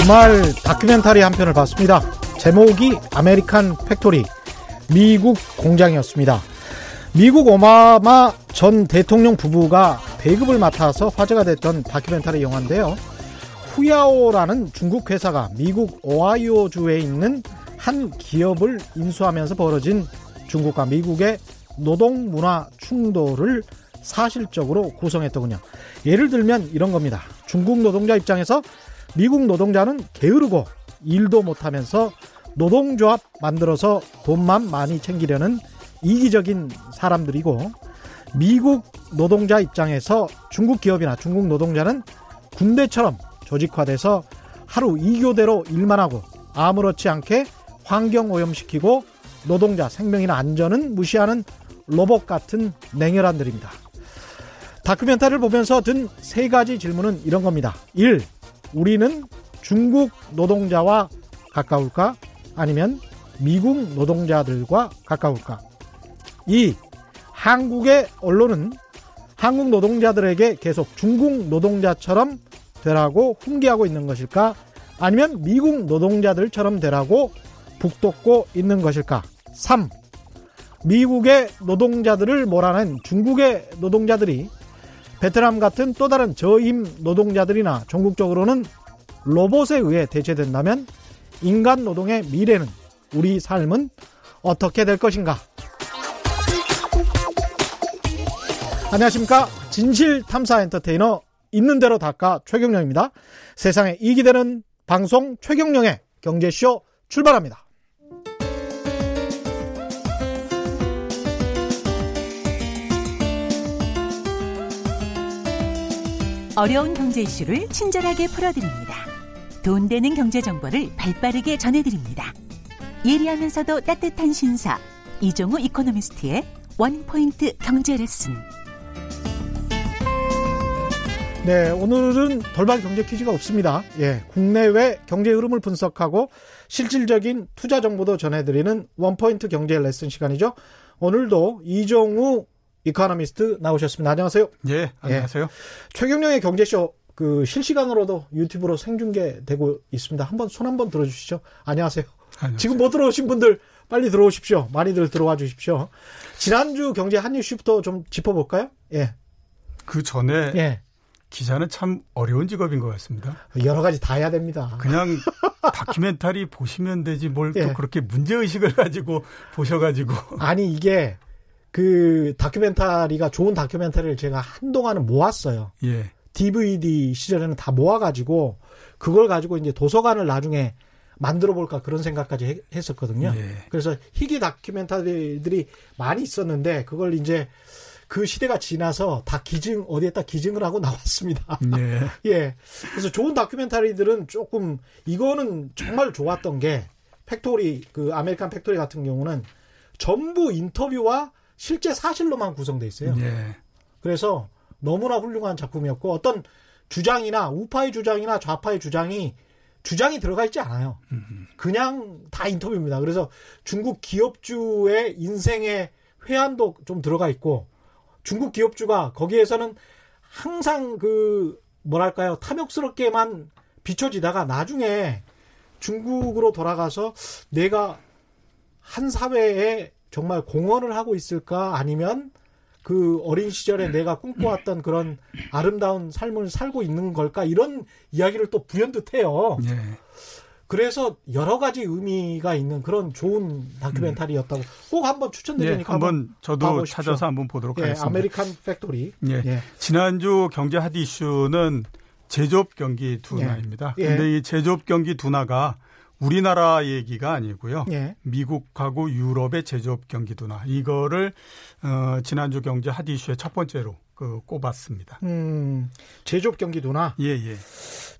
주말 다큐멘터리 한 편을 봤습니다. 제목이 American Factory 미국 공장이었습니다. 미국 오바마 전 대통령 부부가 배급을 맡아서 화제가 됐던 다큐멘터리 영화인데요. 푸야오라는 중국 회사가 미국 오하이오주에 있는 한 기업을 인수하면서 벌어진 중국과 미국의 노동 문화 충돌을 사실적으로 구성했더군요. 예를 들면 이런 겁니다. 중국 노동자 입장에서 미국 노동자는 게으르고 일도 못하면서 노동조합 만들어서 돈만 많이 챙기려는 이기적인 사람들이고 미국 노동자 입장에서 중국 기업이나 중국 노동자는 군대처럼 조직화돼서 하루 이교대로 일만 하고 아무렇지 않게 환경 오염시키고 노동자 생명이나 안전은 무시하는 로봇 같은 냉혈한들입니다. 다큐멘터리를 보면서 든 세 가지 질문은 이런 겁니다. 1. 우리는 중국 노동자와 가까울까? 아니면 미국 노동자들과 가까울까? 2. 한국의 언론은 한국 노동자들에게 계속 중국 노동자처럼 되라고 훈계하고 있는 것일까? 아니면 미국 노동자들처럼 되라고 북돋고 있는 것일까? 3. 미국의 노동자들을 몰아낸 중국의 노동자들이 베트남 같은 또 다른 저임 노동자들이나 전국적으로는 로봇에 의해 대체된다면 인간 노동의 미래는 우리 삶은 어떻게 될 것인가? 안녕하십니까. 진실 탐사 엔터테이너 있는 대로 닦아 최경령입니다. 세상에 이기 되는 방송 최경령의 경제쇼 출발합니다. 어려운 경제 이슈를 친절하게 풀어드립니다. 돈 되는 경제 정보를 발빠르게 전해드립니다. 예리하면서도 따뜻한 신사 이종우 이코노미스트의 원포인트 경제 레슨. 네, 오늘은 돌발 경제 퀴즈가 없습니다. 예, 국내외 경제 흐름을 분석하고 실질적인 투자 정보도 전해드리는 원포인트 경제 레슨 시간이죠. 오늘도 이종우 이코노미스트 나오셨습니다. 안녕하세요. 예, 안녕하세요. 예, 최경영의 경제쇼 그 실시간으로도 유튜브로 생중계되고 있습니다. 한번 손 한번 들어주시죠. 안녕하세요. 안녕하세요. 지금 못 들어오신 분들 빨리 들어오십시오. 많이들 들어와 주십시오. 지난주 경제 한 이슈부터 좀 짚어볼까요? 예. 그 전에 예. 기자는 참 어려운 직업인 것 같습니다. 여러 가지 다 해야 됩니다. 그냥 다큐멘터리 보시면 되지 뭘또 예. 그렇게 문제 의식을 가지고 보셔가지고 아니 이게 그 다큐멘터리가 좋은 다큐멘터리를 제가 한동안은 모았어요. 예. DVD 시절에는 다 모아가지고 그걸 가지고 이제 도서관을 나중에 만들어 볼까 그런 생각까지 했었거든요. 예. 그래서 희귀 다큐멘터리들이 많이 있었는데 그걸 이제 그 시대가 지나서 다 기증 어디에다 기증을 하고 나왔습니다. 예. 예. 그래서 좋은 다큐멘터리들은 조금 이거는 정말 좋았던 게 Factory 그 American Factory 같은 경우는 전부 인터뷰와 실제 사실로만 구성돼 있어요. 예. 그래서 너무나 훌륭한 작품이었고 어떤 주장이나 우파의 주장이나 좌파의 주장이 주장이 들어가 있지 않아요. 그냥 다 인터뷰입니다. 그래서 중국 기업주의 인생의 회한도 좀 들어가 있고 중국 기업주가 거기에서는 항상 그 뭐랄까요 탐욕스럽게만 비춰지다가 나중에 중국으로 돌아가서 내가 한 사회에 정말 공헌을 하고 있을까 아니면 그 어린 시절에 내가 꿈꿔왔던 그런 아름다운 삶을 살고 있는 걸까 이런 이야기를 또 부연듯 해요. 예. 그래서 여러 가지 의미가 있는 그런 좋은 다큐멘터리였다고 꼭 한번 추천드리니까 예, 한번 저도. 찾아서 한번 보도록 예, 하겠습니다. American Factory. 예. 예. 지난주 경제 핫 이슈는 제조업 경기 둔화입니다. 예. 근데 이 제조업 경기 둔화가 우리나라 얘기가 아니고요. 예. 미국하고 유럽의 제조업 경기 둔화 이거를 어, 지난주 경제 핫 이슈의 첫 번째로 그 꼽았습니다. 음, 제조업 경기 둔화. 예, 예.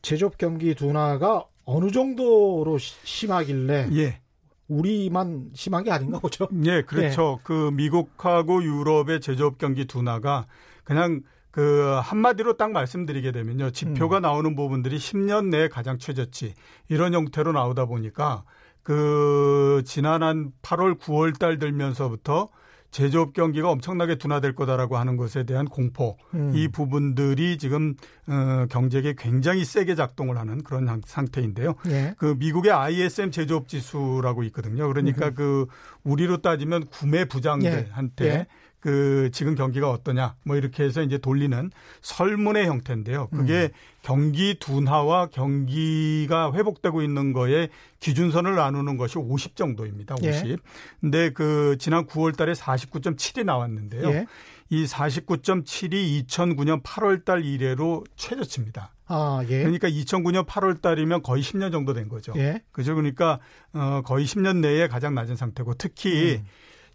제조업 경기 둔화가 어느 정도로 심하길래 예. 우리만 심한 게 아닌가 보죠. 예, 그렇죠. 예. 그 미국하고 유럽의 제조업 경기 둔화가 그냥 그 한마디로 딱 말씀드리게 되면요. 지표가 음. 나오는 부분들이 10년 내에 가장 최저치 이런 형태로 나오다 보니까 그 지난 한 8월 9월 달 들면서부터 제조업 경기가 엄청나게 둔화될 거다라고 하는 것에 대한 공포 음. 이 부분들이 지금 어, 경제에 굉장히 세게 작동을 하는 그런 상태인데요. 예. 그 미국의 ISM 제조업 지수라고 있거든요. 그러니까 음. 그 우리로 따지면 구매 부장들한테 예. 예. 그 지금 경기가 어떠냐 뭐 이렇게 해서 이제 돌리는 설문의 형태인데요. 그게 음. 경기 둔화와 경기가 회복되고 있는 거에 기준선을 나누는 것이 50 정도입니다. 50. 예. 근데 그 지난 9월 달에 49.7이 나왔는데요. 예. 이 49.7이 2009년 8월 달 이래로 최저치입니다. 아, 예. 그러니까 2009년 8월 달이면 거의 10년 정도 된 거죠. 예. 그죠? 그러니까 어 거의 10년 내에 가장 낮은 상태고 특히 음.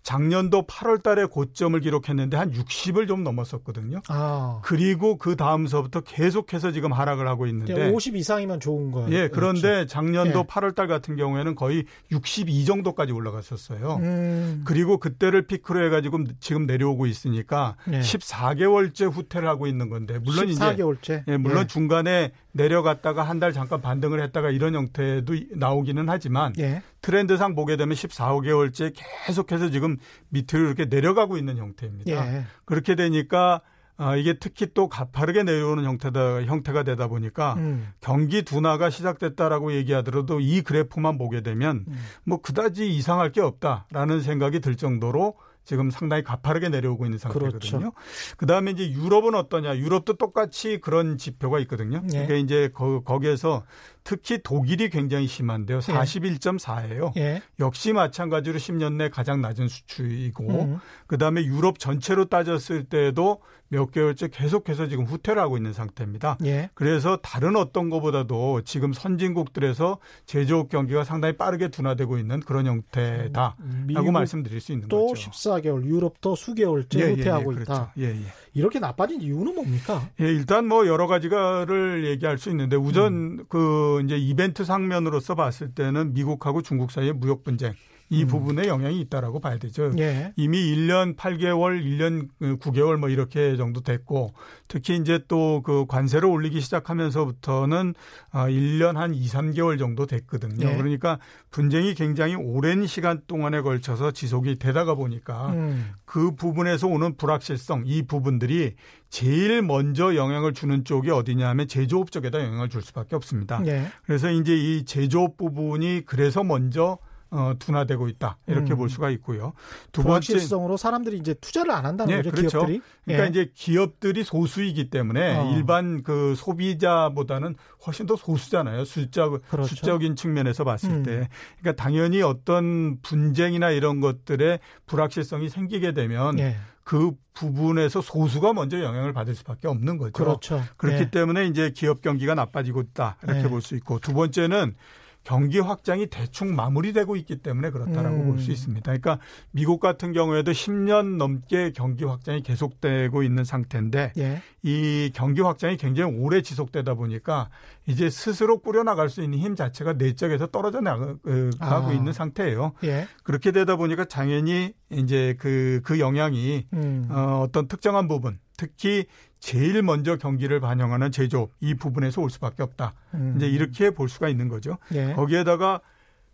작년도 8월 달에 고점을 기록했는데 한 60을 좀 넘었었거든요. 아. 그리고 그 다음서부터 계속해서 지금 하락을 하고 있는데 50 이상이면 좋은 거예요. 예, 그런데 그렇죠. 작년도 예. 8월 달 같은 경우에는 거의 62 정도까지 올라갔었어요. 음. 그리고 그때를 피크로 해 가지고 지금 내려오고 있으니까 예. 14개월째 후퇴를 하고 있는 건데 물론 14개월째. 이제 예, 물론 예. 중간에 내려갔다가 한 달 잠깐 반등을 했다가 이런 형태도 나오기는 하지만 예. 트렌드상 보게 되면 14개월째 계속해서 지금 밑으로 이렇게 내려가고 있는 형태입니다. 예. 그렇게 되니까 아, 이게 특히 또 가파르게 내려오는 형태다, 형태가 되다 보니까 음. 경기 둔화가 시작됐다라고 얘기하더라도 이 그래프만 보게 되면 음. 뭐 그다지 이상할 게 없다라는 생각이 들 정도로 지금 상당히 가파르게 내려오고 있는 상태거든요. 그렇죠. 그다음에 이제 유럽은 어떠냐? 유럽도 똑같이 그런 지표가 있거든요. 네. 그러니까 이제 거, 거기에서 특히 독일이 굉장히 심한데요. 41.4예요. 예. 역시 마찬가지로 10년 내 가장 낮은 수치이고 음. 그다음에 유럽 전체로 따졌을 때도 몇 개월째 계속해서 지금 후퇴를 하고 있는 상태입니다. 예. 그래서 다른 어떤 것보다도 지금 선진국들에서 제조업 경기가 상당히 빠르게 둔화되고 있는 그런 형태다라고 말씀드릴 수 있는 또 거죠. 14개월, 유럽도 수개월째 예, 예 후퇴하고 예, 그렇죠. 있다. 예, 예. 이렇게 나빠진 이유는 뭡니까? 예, 일단 뭐 여러 가지가를 얘기할 수 있는데 우선 음. 그 이제 이벤트 상면으로서 봤을 때는 미국하고 중국 사이의 무역 분쟁 이 음. 부분에 영향이 있다라고 봐야 되죠. 예. 이미 1년 8개월, 1년 9개월 뭐 이렇게 정도 됐고 특히 이제 또 그 관세를 올리기 시작하면서부터는 1년 아, 한 2, 3개월 정도 됐거든요. 예. 그러니까 분쟁이 굉장히 오랜 시간 동안에 걸쳐서 지속이 되다가 보니까 음. 그 부분에서 오는 불확실성 이 부분들이 제일 먼저 영향을 주는 쪽이 어디냐 하면 제조업 쪽에다 영향을 줄 수밖에 없습니다. 예. 그래서 이제 이 제조업 부분이 그래서 먼저 어, 둔화되고 있다 이렇게 음. 볼 수가 있고요. 두 번째 성으로 사람들이 이제 투자를 안 한다는 네, 거죠. 그렇죠. 기업들이. 그러니까 예. 이제 기업들이 소수이기 때문에 어. 일반 그 소비자보다는 훨씬 더 소수잖아요. 숫자 그렇죠. 숫자적인 측면에서 봤을 음. 때. 그러니까 당연히 어떤 분쟁이나 이런 것들의 불확실성이 생기게 되면 예. 그 부분에서 소수가 먼저 영향을 받을 수밖에 없는 거죠. 그렇죠. 그렇기 예. 때문에 이제 기업 경기가 나빠지고 있다 이렇게 예. 볼수 있고 두 번째는 경기 확장이 대충 마무리되고 있기 때문에 그렇다라고 음. 볼수 있습니다. 그러니까 미국 같은 경우에도 10년 넘게 경기 확장이 계속되고 있는 상태인데 예. 이 경기 확장이 굉장히 오래 지속되다 보니까 이제 스스로 꾸려나갈 수 있는 힘 자체가 내적에서 떨어져 나가고 아. 있는 상태예요. 예. 그렇게 되다 보니까 당연히 이제 그, 그 영향이 음. 어, 어떤 특정한 부분 특히 제일 먼저 경기를 반영하는 제조업 이 부분에서 올 수밖에 없다. 음. 이제 이렇게 볼 수가 있는 거죠. 예. 거기에다가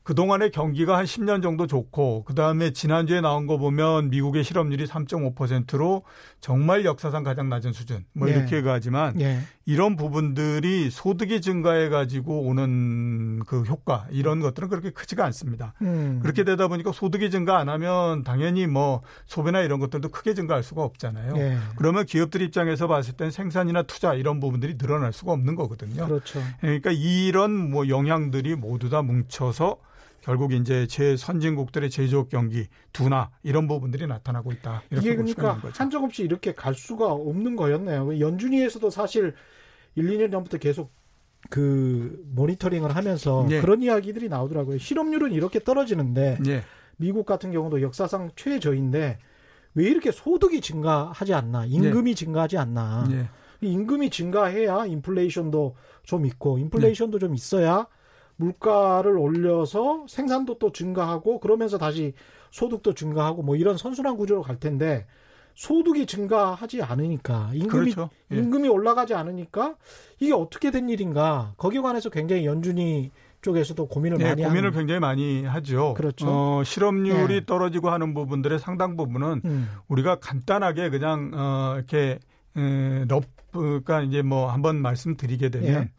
그동안의 경기가 한 10년 정도 좋고 그다음에 지난주에 나온 거 보면 미국의 실업률이 3.5%로 정말 역사상 가장 낮은 수준 뭐 예. 이렇게 가지만 예. 이런 부분들이 소득이 증가해 가지고 오는 그 효과 이런 것들은 그렇게 크지가 않습니다. 음. 그렇게 되다 보니까 소득이 증가 안 하면 당연히 뭐 소비나 이런 것들도 크게 증가할 수가 없잖아요. 예. 그러면 기업들 입장에서 봤을 땐 생산이나 투자 이런 부분들이 늘어날 수가 없는 거거든요. 그렇죠. 그러니까 이런 뭐 영향들이 모두 다 뭉쳐서 결국 이제 제 선진국들의 제조업 경기 둔화 이런 부분들이 나타나고 있다. 이게 그러니까 한정 없이 이렇게 갈 수가 없는 거였네요. 연준위에서도 사실 1, 2년 전부터 계속 그 모니터링을 하면서 네. 그런 이야기들이 나오더라고요. 실업률은 이렇게 떨어지는데 네. 미국 같은 경우도 역사상 최저인데 왜 이렇게 소득이 증가하지 않나? 임금이 네. 증가하지 않나? 임금이 증가해야 인플레이션도 좀 있고 인플레이션도 좀 있어야 물가를 올려서 생산도 또 증가하고 그러면서 다시 소득도 증가하고 뭐 이런 선순환 구조로 갈 텐데 소득이 증가하지 않으니까 임금이 그렇죠. 예. 임금이 올라가지 않으니까 이게 어떻게 된 일인가 거기에 관해서 굉장히 연준이 쪽에서도 고민을 네, 많이 고민을 굉장히 많이 하죠. 그렇죠. 어, 실업률이 네. 떨어지고 하는 부분들의 상당 부분은 음. 우리가 간단하게 그냥 어, 이렇게 에, 러프가 이제 뭐 한번 말씀드리게 되면 예.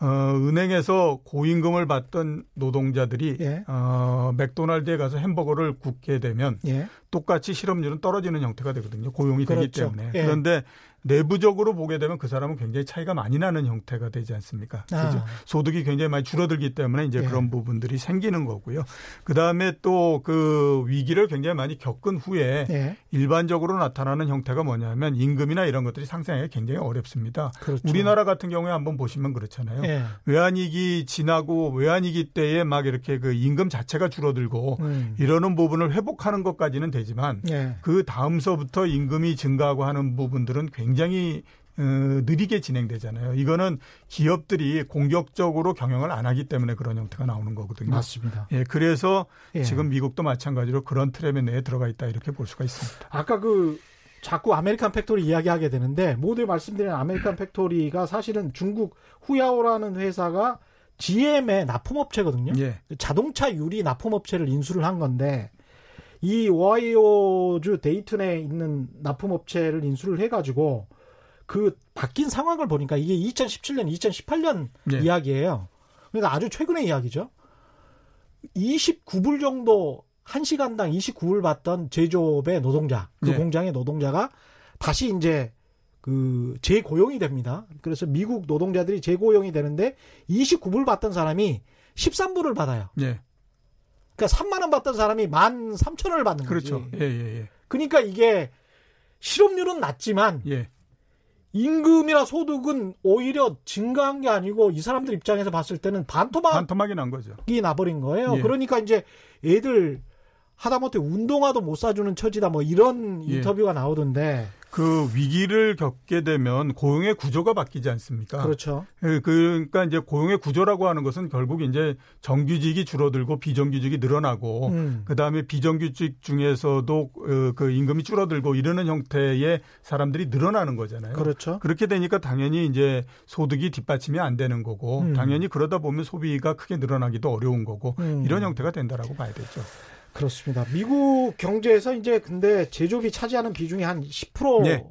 어, 은행에서 고임금을 받던 노동자들이 예. 어, 맥도날드에 가서 햄버거를 굽게 되면 예. 똑같이 실업률은 떨어지는 형태가 되거든요. 고용이 그렇죠. 되기 때문에. 예. 그런데 내부적으로 보게 되면 그 사람은 굉장히 차이가 많이 나는 형태가 되지 않습니까? 아. 그죠? 소득이 굉장히 많이 줄어들기 때문에 이제 예. 그런 부분들이 생기는 거고요. 그 다음에 또 그 위기를 굉장히 많이 겪은 후에 예. 일반적으로 나타나는 형태가 뭐냐면 임금이나 이런 것들이 상승하기가 굉장히 어렵습니다. 그렇죠. 우리나라 같은 경우에 한번 보시면 그렇잖아요. 예. 외환위기 지나고 외환위기 때에 막 이렇게 그 임금 자체가 줄어들고 음. 이러는 부분을 회복하는 것까지는 되지만 예. 그 다음서부터 임금이 증가하고 하는 부분들은 굉장히 굉장히 어, 느리게 진행되잖아요. 이거는 기업들이 공격적으로 경영을 안 하기 때문에 그런 형태가 나오는 거거든요. 맞습니다. 예, 그래서 예. 지금 미국도 마찬가지로 그런 trap에 내에 들어가 있다 이렇게 볼 수가 있습니다. 아까 그 자꾸 American Factory 이야기하게 되는데 모두 말씀드린 American Factory가 사실은 중국 푸야오라는 회사가 GM의 납품업체거든요. 예. 자동차 유리 납품업체를 인수를 한 건데 이 오하이오주 데이튼에 있는 납품업체를 인수를 해가지고 그 바뀐 상황을 보니까 이게 2017년, 2018년 네. 이야기예요. 그러니까 아주 최근의 이야기죠. 29불 정도 1시간당 29불 받던 제조업의 노동자, 그 네. 공장의 노동자가 다시 이제 그 재고용이 됩니다. 그래서 미국 노동자들이 재고용이 되는데 29불 받던 사람이 13불을 받아요. 네. 그러니까 3만 원 받던 사람이 1만 3천 원을 받는 그렇죠. 거지. 예, 예, 예. 그러니까 이게 실업률은 낮지만 예. 임금이나 소득은 오히려 증가한 게 아니고 이 사람들 입장에서 봤을 때는 반토막 반토막이 난 거죠. 이 나버린 거예요. 예. 그러니까 이제 애들 하다못해 운동화도 못 사주는 처지다 뭐 이런 예. 인터뷰가 나오던데 그 위기를 겪게 되면 고용의 구조가 바뀌지 않습니까? 그렇죠. 예, 그러니까 이제 고용의 구조라고 하는 것은 결국 이제 정규직이 줄어들고 비정규직이 늘어나고 음. 그다음에 비정규직 중에서도 어, 그 임금이 줄어들고 이러는 형태의 사람들이 늘어나는 거잖아요. 그렇죠. 그렇게 되니까 당연히 이제 소득이 뒷받침이 안 되는 거고 음. 당연히 그러다 보면 소비가 크게 늘어나기도 어려운 거고 음. 이런 형태가 된다라고 봐야 되죠. 그렇습니다. 미국 경제에서 이제 근데 제조업이 차지하는 비중이 한 10% 네,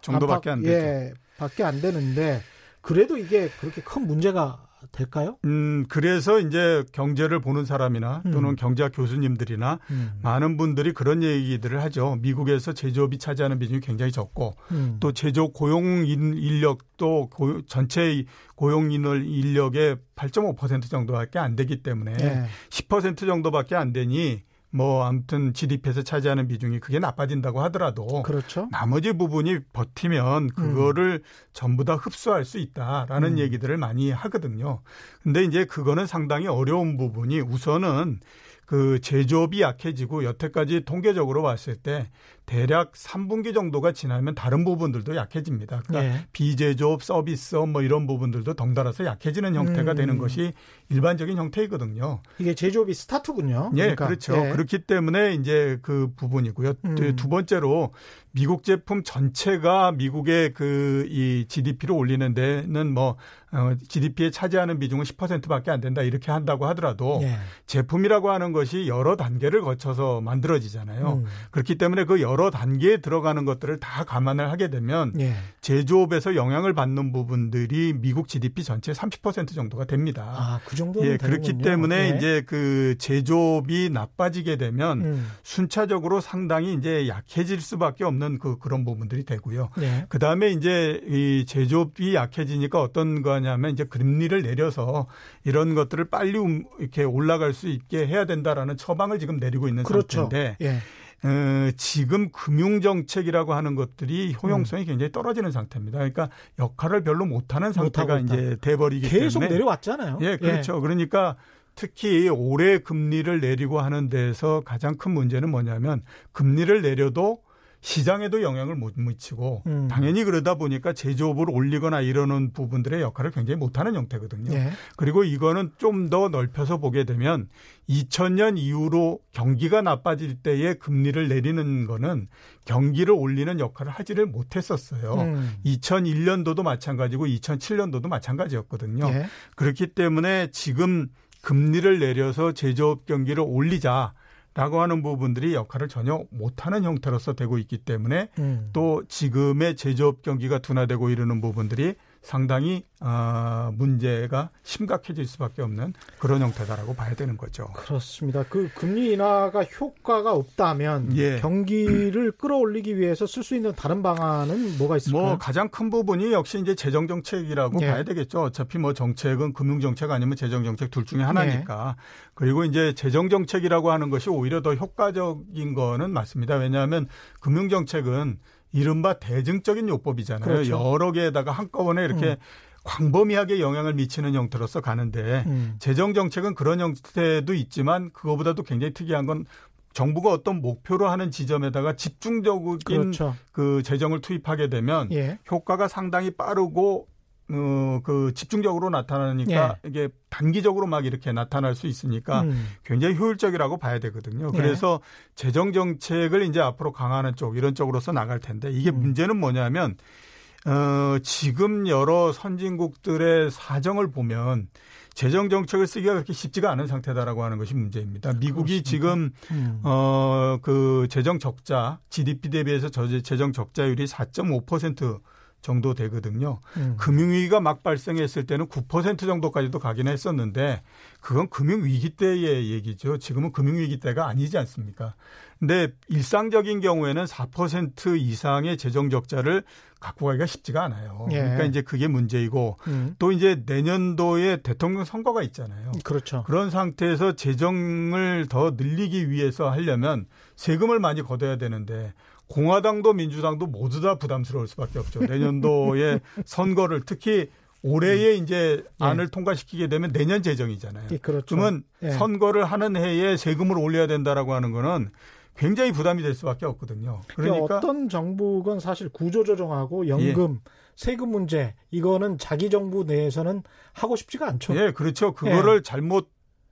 정도밖에 안 되죠. 예, 밖에 안 되는데 그래도 이게 그렇게 큰 문제가 될까요? 음, 그래서 이제 경제를 보는 사람이나 또는 음. 경제학 교수님들이나 음. 많은 분들이 그런 얘기들을 하죠. 미국에서 제조업이 차지하는 비중이 굉장히 적고 음. 또 제조 고용 인력도 고, 전체 고용 인력의 8.5% 정도밖에 안 되기 때문에 네. 10% 정도밖에 안 되니 뭐 아무튼 GDP에서 차지하는 비중이 그게 나빠진다고 하더라도 그렇죠. 나머지 부분이 버티면 그거를 음. 전부 다 흡수할 수 있다라는 음. 얘기들을 많이 하거든요. 근데 이제 그거는 상당히 어려운 부분이 우선은 그 제조업이 약해지고 여태까지 통계적으로 봤을 때 대략 3분기 정도가 지나면 다른 부분들도 약해집니다. 그러니까 네. 비제조업, 서비스업 뭐 이런 부분들도 덩달아서 약해지는 형태가 음. 되는 것이 일반적인 형태이거든요. 이게 제조업이 스타트군요. 예, 그러니까. 그렇죠. 네. 그렇기 때문에 이제 그 부분이고요. 음. 두 번째로 미국 제품 전체가 미국의 그 이 GDP를 올리는 데는 뭐 어, GDP에 차지하는 비중은 10%밖에 안 된다 이렇게 한다고 하더라도 네. 제품이라고 하는 것이 여러 단계를 거쳐서 만들어지잖아요. 음. 그렇기 때문에 그 여러 단계에 들어가는 것들을 다 감안을 하게 되면 예. 제조업에서 영향을 받는 부분들이 미국 GDP 전체 30% 정도가 됩니다. 아, 그 정도는 예, 그렇기 때문에 예. 이제 그 제조업이 나빠지게 되면 음. 순차적으로 상당히 이제 약해질 수밖에 없는 그 그런 부분들이 되고요. 예. 그다음에 이제 이 제조업이 약해지니까 어떤 거냐면 이제 금리를 내려서 이런 것들을 빨리 이렇게 올라갈 수 있게 해야 된다라는 처방을 지금 내리고 있는 그렇죠. 상태인데 예. 어, 지금 금융정책이라고 하는 것들이 효용성이 음. 굉장히 떨어지는 상태입니다. 그러니까 역할을 별로 못하는 상태가 이제 돼버리기 계속 때문에 계속 내려왔잖아요. 예, 그렇죠. 예. 그러니까 특히 올해 금리를 내리고 하는 데서 가장 큰 문제는 뭐냐면 금리를 내려도 시장에도 영향을 못 미치고 음. 당연히 그러다 보니까 제조업을 올리거나 이러는 부분들의 역할을 굉장히 못하는 형태거든요. 예. 그리고 이거는 좀 더 넓혀서 보게 되면 2000년 이후로 경기가 나빠질 때에 금리를 내리는 거는 경기를 올리는 역할을 하지를 못했었어요. 음. 2001년도도 마찬가지고 2007년도도 마찬가지였거든요. 예. 그렇기 때문에 지금 금리를 내려서 제조업 경기를 올리자. 라고 하는 부분들이 역할을 전혀 못하는 형태로서 되고 있기 때문에 음. 또 지금의 제조업 경기가 둔화되고 이러는 부분들이 상당히 어, 문제가 심각해질 수밖에 없는 그런 형태다라고 봐야 되는 거죠. 그렇습니다. 그 금리 인하가 효과가 없다면 예. 경기를 끌어올리기 위해서 쓸 수 있는 다른 방안은 뭐가 있을까요? 뭐 가장 큰 부분이 역시 이제 재정 정책이라고 예. 봐야 되겠죠. 어차피 뭐 정책은 금융 정책 아니면 재정 정책 둘 중에 하나니까. 예. 그리고 이제 재정 정책이라고 하는 것이 오히려 더 효과적인 거는 맞습니다. 왜냐하면 금융 정책은 이른바 대증적인 요법이잖아요. 그렇죠. 여러 개에다가 한꺼번에 이렇게 음. 광범위하게 영향을 미치는 형태로서 가는데 음. 재정 정책은 그런 형태도 있지만 그거보다도 굉장히 특이한 건 정부가 어떤 목표로 하는 지점에다가 집중적인 그렇죠. 그 재정을 투입하게 되면 예. 효과가 상당히 빠르고 어, 그 집중적으로 나타나니까 예. 이게 단기적으로 막 이렇게 나타날 수 있으니까 음. 굉장히 효율적이라고 봐야 되거든요. 예. 그래서 재정 정책을 이제 앞으로 강화하는 쪽 이런 쪽으로서 나갈 텐데 이게 음. 문제는 뭐냐면 어, 지금 여러 선진국들의 사정을 보면 재정 정책을 쓰기가 그렇게 쉽지가 않은 상태다라고 하는 것이 문제입니다. 미국이 그렇습니다. 지금 음. 어그 재정 적자 GDP 대비해서 재정 적자율이 4.5% 정도 되거든요. 음. 금융위기가 막 발생했을 때는 9% 정도까지도 가긴 했었는데 그건 금융위기 때의 얘기죠. 지금은 금융위기 때가 아니지 않습니까? 근데 일상적인 경우에는 4% 이상의 재정 적자를 갖고 가기가 쉽지가 않아요. 예. 그러니까 이제 그게 문제이고 음. 또 이제 내년도에 대통령 선거가 있잖아요. 그렇죠. 그런 상태에서 재정을 더 늘리기 위해서 하려면 세금을 많이 걷어야 되는데 공화당도 민주당도 모두 다 부담스러울 수밖에 없죠. 내년도에 선거를 특히 올해에 음. 이제 예. 안을 통과시키게 되면 내년 재정이잖아요. 예, 그렇죠. 그러면 예. 선거를 하는 해에 세금을 올려야 된다라고 하는 거는 굉장히 부담이 될 수밖에 없거든요. 그러니까 어떤 정부건 사실 구조조정하고 연금, 예. 세금 문제 이거는 자기 정부 내에서는 하고 싶지가 않죠. 예, 그렇죠. 그거를 예. 잘못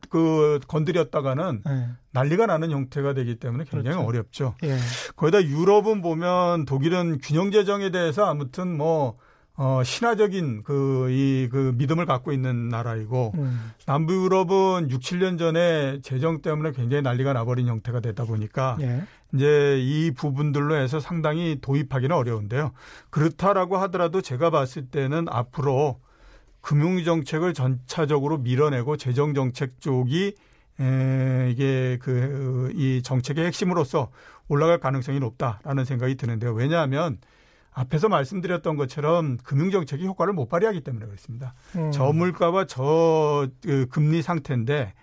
그 건드렸다가는 네. 난리가 나는 형태가 되기 때문에 굉장히 그렇죠. 어렵죠. 예. 거기다 유럽은 보면 독일은 균형 재정에 대해서 아무튼 뭐 어, 신화적인 그, 이, 그 믿음을 갖고 있는 나라이고, 음. 남부 유럽은 6, 7년 전에 재정 때문에 굉장히 난리가 나버린 형태가 되다 보니까, 예. 이제 이 부분들로 해서 상당히 도입하기는 어려운데요. 그렇다라고 하더라도 제가 봤을 때는 앞으로 금융 정책을 전차적으로 밀어내고 재정 정책 쪽이 에, 이게 그, 이 정책의 핵심으로서 올라갈 가능성이 높다라는 생각이 드는데요. 왜냐하면 앞에서 말씀드렸던 것처럼 금융정책이 효과를 못 발휘하기 때문에 그렇습니다. 음. 저물가와 저 그, 금리 상태인데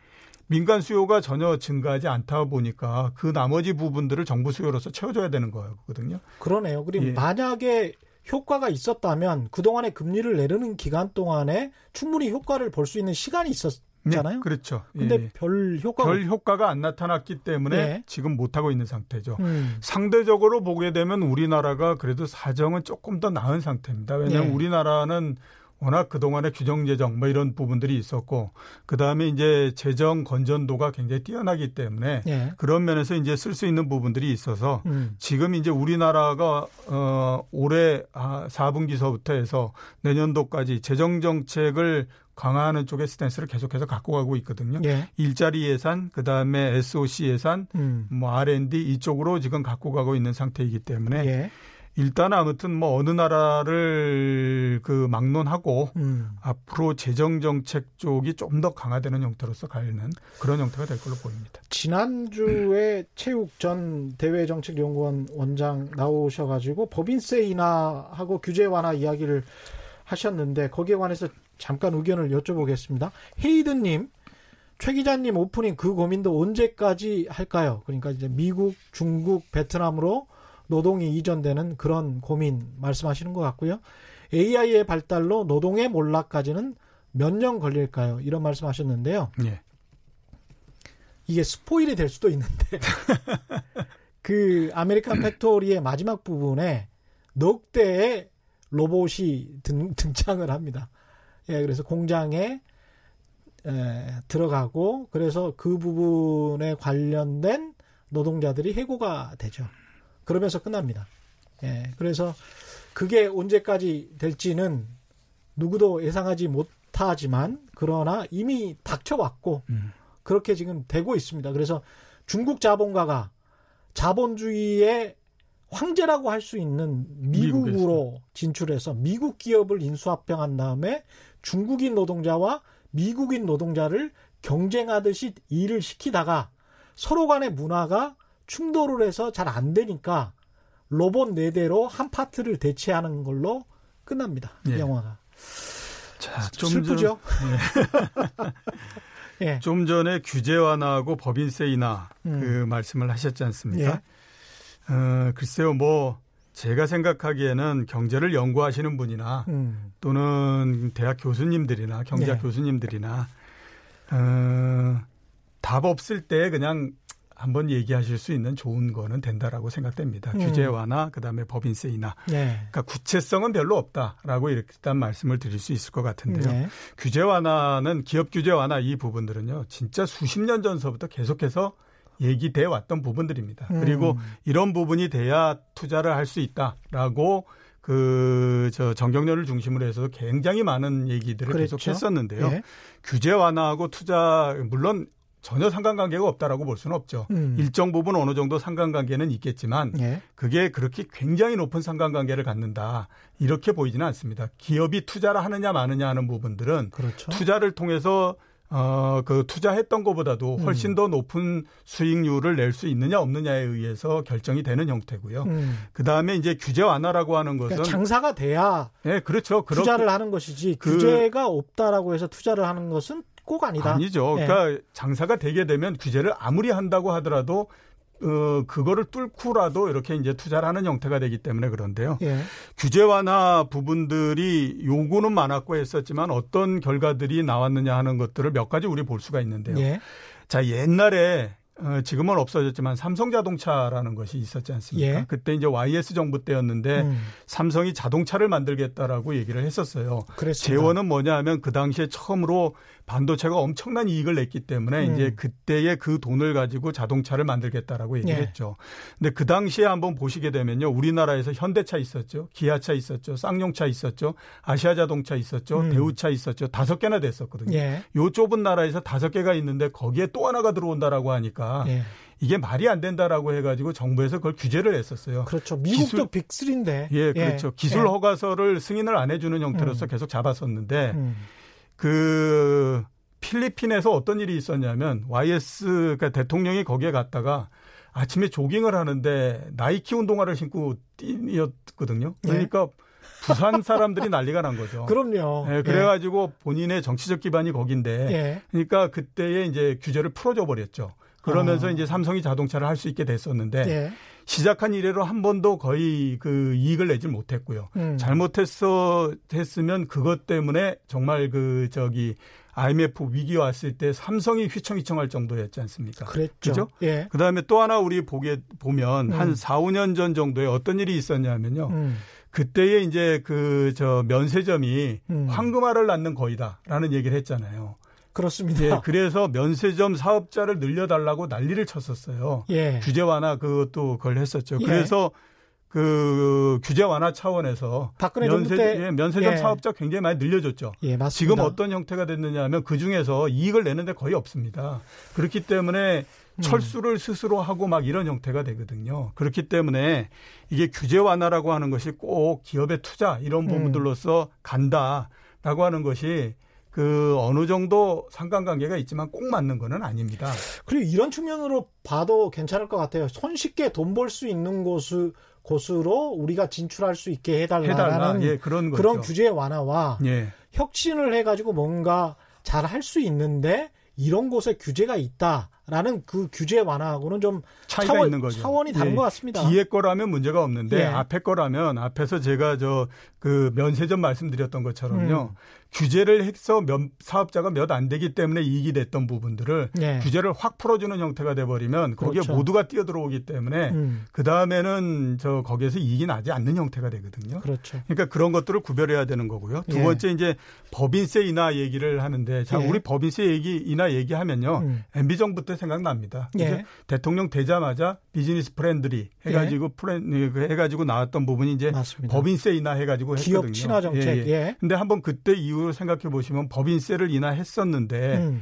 민간 수요가 전혀 증가하지 않다 보니까 그 나머지 부분들을 정부 수요로서 채워줘야 되는 거거든요. 그러네요. 그리고 예. 만약에 효과가 있었다면 그동안에 금리를 내리는 기간 동안에 충분히 효과를 볼 수 있는 시간이 있었잖아요. 네, 그렇죠. 근데 예. 별 효과가 별 효과가 안 나타났기 때문에 예. 지금 못 하고 있는 상태죠. 음. 상대적으로 보게 되면 우리나라가 그래도 사정은 조금 더 나은 상태입니다. 왜냐하면 예. 우리나라는 워낙 그동안에 규정 재정 뭐 이런 부분들이 있었고 그다음에 이제 재정 건전도가 굉장히 뛰어나기 때문에 예. 그런 면에서 이제 쓸 수 있는 부분들이 있어서 음. 지금 이제 우리나라가 어 올해 4분기서부터 해서 내년도까지 재정 정책을 강화하는 쪽의 스탠스를 계속해서 갖고 가고 있거든요. 예. 일자리 예산, 그 다음에 SOC 예산, 음. 뭐 R&D 이쪽으로 지금 갖고 가고 있는 상태이기 때문에 예. 일단 아무튼 뭐 어느 나라를 그 막론하고 음. 앞으로 재정 정책 쪽이 좀 더 강화되는 형태로서 가는 그런 형태가 될 걸로 보입니다. 지난주에 음. 체육 전 대외정책연구원 원장 나오셔가지고 법인세 인하하고 규제 완화 이야기를 하셨는데 거기에 관해서 잠깐 의견을 여쭤보겠습니다. 헤이든님, 최 기자님 오프닝 그 고민도 언제까지 할까요? 그러니까 이제 미국, 중국, 베트남으로 노동이 이전되는 그런 고민 말씀하시는 것 같고요. AI의 발달로 노동의 몰락까지는 몇 년 걸릴까요? 이런 말씀하셨는데요. 예. 이게 spoil이 될 수도 있는데 그 American Factory의 마지막 부분에 넉 대의 로봇이 등, 등장을 합니다. 예, 그래서 공장에 에, 들어가고 그래서 그 부분에 관련된 노동자들이 해고가 되죠. 그러면서 끝납니다. 예. 그래서 그게 언제까지 될지는 누구도 예상하지 못 못하지만 그러나 이미 닥쳐왔고 음. 그렇게 지금 되고 있습니다. 그래서 중국 자본가가 자본주의의 황제라고 할 수 있는 미국으로 미국에서. 진출해서 미국 기업을 인수합병한 다음에 중국인 노동자와 미국인 노동자를 경쟁하듯이 일을 시키다가 서로 간의 문화가 충돌을 해서 잘 안 되니까 로봇 네 대로 한 파트를 대체하는 걸로 끝납니다. 예. 영화가. 자, 좀 슬프죠. 전, 예. 예. 좀 전에 규제 완화하고 법인세 인하 음. 그 말씀을 하셨지 않습니까? 예. 어, 글쎄요, 뭐 제가 생각하기에는 경제를 연구하시는 분이나 음. 또는 대학 교수님들이나 경제학 예. 교수님들이나 어, 답 없을 때 그냥 한번 얘기하실 수 있는 좋은 거는 된다라고 생각됩니다. 음. 규제 완화, 그다음에 법인세 인하. 네. 그러니까 구체성은 별로 없다라고 이렇게 일단 말씀을 드릴 수 있을 것 같은데요. 네. 규제 완화는 기업 규제 완화 이 부분들은요. 진짜 수십 년 전서부터 계속해서 얘기돼 왔던 부분들입니다. 음. 그리고 이런 부분이 돼야 투자를 할 수 있다라고 그, 저, 정경련을 중심으로 해서 굉장히 많은 얘기들을 그랬죠. 계속 했었는데요. 네. 규제 완화하고 투자, 물론 전혀 상관관계가 없다라고 볼 수는 없죠. 음. 일정 부분 어느 정도 상관관계는 있겠지만 예. 그게 그렇게 굉장히 높은 상관관계를 갖는다 이렇게 보이지는 않습니다. 기업이 투자를 하느냐 마느냐 하는 부분들은 그렇죠. 투자를 통해서 어, 그 투자했던 것보다도 음. 훨씬 음. 더 높은 수익률을 낼 수 있느냐 없느냐에 의해서 결정이 되는 형태고요. 음. 그 다음에 이제 규제 완화라고 하는 것은 그러니까 장사가 돼야 네, 그렇죠. 투자를 하는 것이지 그, 규제가 없다라고 해서 투자를 하는 것은 꼭 아니다. 아니죠. 네. 그러니까 장사가 되게 되면 규제를 아무리 한다고 하더라도 어, 그거를 뚫고라도 이렇게 이제 투자를 하는 형태가 되기 때문에 그런데요. 예. 규제 완화 부분들이 요구는 많았고 했었지만 어떤 결과들이 나왔느냐 하는 것들을 몇 가지 우리 볼 수가 있는데요. 예. 자, 옛날에 어, 지금은 없어졌지만 삼성 자동차라는 것이 있었지 않습니까? 예. 그때 이제 YS 정부 때였는데 음. 삼성이 자동차를 만들겠다라고 얘기를 했었어요. 그랬습니다. 재원은 뭐냐 하면 그 당시에 처음으로 반도체가 엄청난 이익을 냈기 때문에 음. 이제 그때의 그 돈을 가지고 자동차를 만들겠다라고 얘기를 예. 했죠. 근데 그 당시에 한번 보시게 되면요. 우리나라에서 현대차 있었죠. 기아차 있었죠. 쌍용차 있었죠. 아시아 자동차 있었죠. 음. 대우차 있었죠. 다섯 개나 됐었거든요. 예. 요 좁은 나라에서 다섯 개가 있는데 거기에 또 하나가 들어온다라고 하니까 예. 이게 말이 안 된다라고 해가지고 정부에서 그걸 규제를 했었어요. 그렇죠. 미국도 빅3인데. 예, 예, 그렇죠. 기술 예. 허가서를 승인을 안 해주는 형태로서 음. 계속 잡았었는데 음. 그 필리핀에서 어떤 일이 있었냐면 YS 그러니까 대통령이 거기에 갔다가 아침에 조깅을 하는데 나이키 운동화를 신고 뛰었거든요. 예. 그러니까 네. 부산 사람들이 난리가 난 거죠. 그럼요. 네, 그래가지고 예. 본인의 정치적 기반이 거긴데, 예. 그러니까 그때에 이제 규제를 풀어줘 버렸죠. 그러면서 아. 이제 삼성이 자동차를 할 수 있게 됐었는데 예. 시작한 이래로 한 번도 거의 그 이익을 내지 못했고요. 음. 잘못했어 했으면 그것 때문에 정말 그 저기 IMF 위기 왔을 때 삼성이 휘청휘청할 정도였지 않습니까? 그랬죠. 그죠? 예. 그다음에 또 하나 우리 보게 보면 음. 한 4, 5년 전 정도에 어떤 일이 있었냐면요. 음. 그때에 이제 그 저 면세점이 음. 황금알을 낳는 거이다라는 얘기를 했잖아요. 그렇습니다. 예, 그래서 면세점 사업자를 늘려달라고 난리를 쳤었어요. 예. 규제 완화 그것도 그걸 했었죠. 예. 그래서 그 규제 완화 차원에서 면세, 때, 예, 면세점 예. 사업자 굉장히 많이 늘려줬죠. 예, 맞습니다. 지금 어떤 형태가 됐느냐 하면 그 중에서 이익을 내는데 거의 없습니다. 그렇기 때문에 음. 철수를 스스로 하고 막 이런 형태가 되거든요. 그렇기 때문에 이게 규제 완화라고 하는 것이 꼭 기업의 투자 이런 음. 부분들로서 간다라고 하는 것이 그 어느 정도 상관관계가 있지만 꼭 맞는 거는 아닙니다. 그리고 이런 측면으로 봐도 괜찮을 것 같아요. 손쉽게 돈 벌 수 있는 곳을 곳으로 우리가 진출할 수 있게 해달라는 해달라. 예, 그런 그런 규제 완화와 예. 혁신을 해가지고 뭔가 잘 할 수 있는데 이런 곳에 규제가 있다 라는 그 규제 완화하고는 좀 차이가 차원, 있는 거죠. 차원이 다른 예. 것 같습니다. 뒤에 거라면 문제가 없는데 예. 앞에 거라면 앞에서 제가 저 그 면세점 말씀드렸던 것처럼요. 음. 규제를 해서 몇, 사업자가 몇 안 되기 때문에 이익이 됐던 부분들을 네. 규제를 확 풀어주는 형태가 돼버리면 거기에 그렇죠. 모두가 뛰어들어오기 때문에 음. 그 다음에는 저 거기에서 이익이 나지 않는 형태가 되거든요. 그렇죠. 그러니까 그런 것들을 구별해야 되는 거고요. 두 예. 번째 이제 법인세 인하 얘기를 하는데 자 예. 우리 법인세 얘기 인하 얘기하면요 음. MB 정부 때 생각납니다. 예. 대통령 되자마자 비즈니스 friendly 해가지고 예. frien- 그 해가지고 나왔던 부분이 이제 맞습니다. 법인세 인하해가지고 했거든요. 기업 친화 정책. 예, 예. 예. 근데 한번 그때 이후로 생각해 보시면 법인세를 인하했었는데. 음.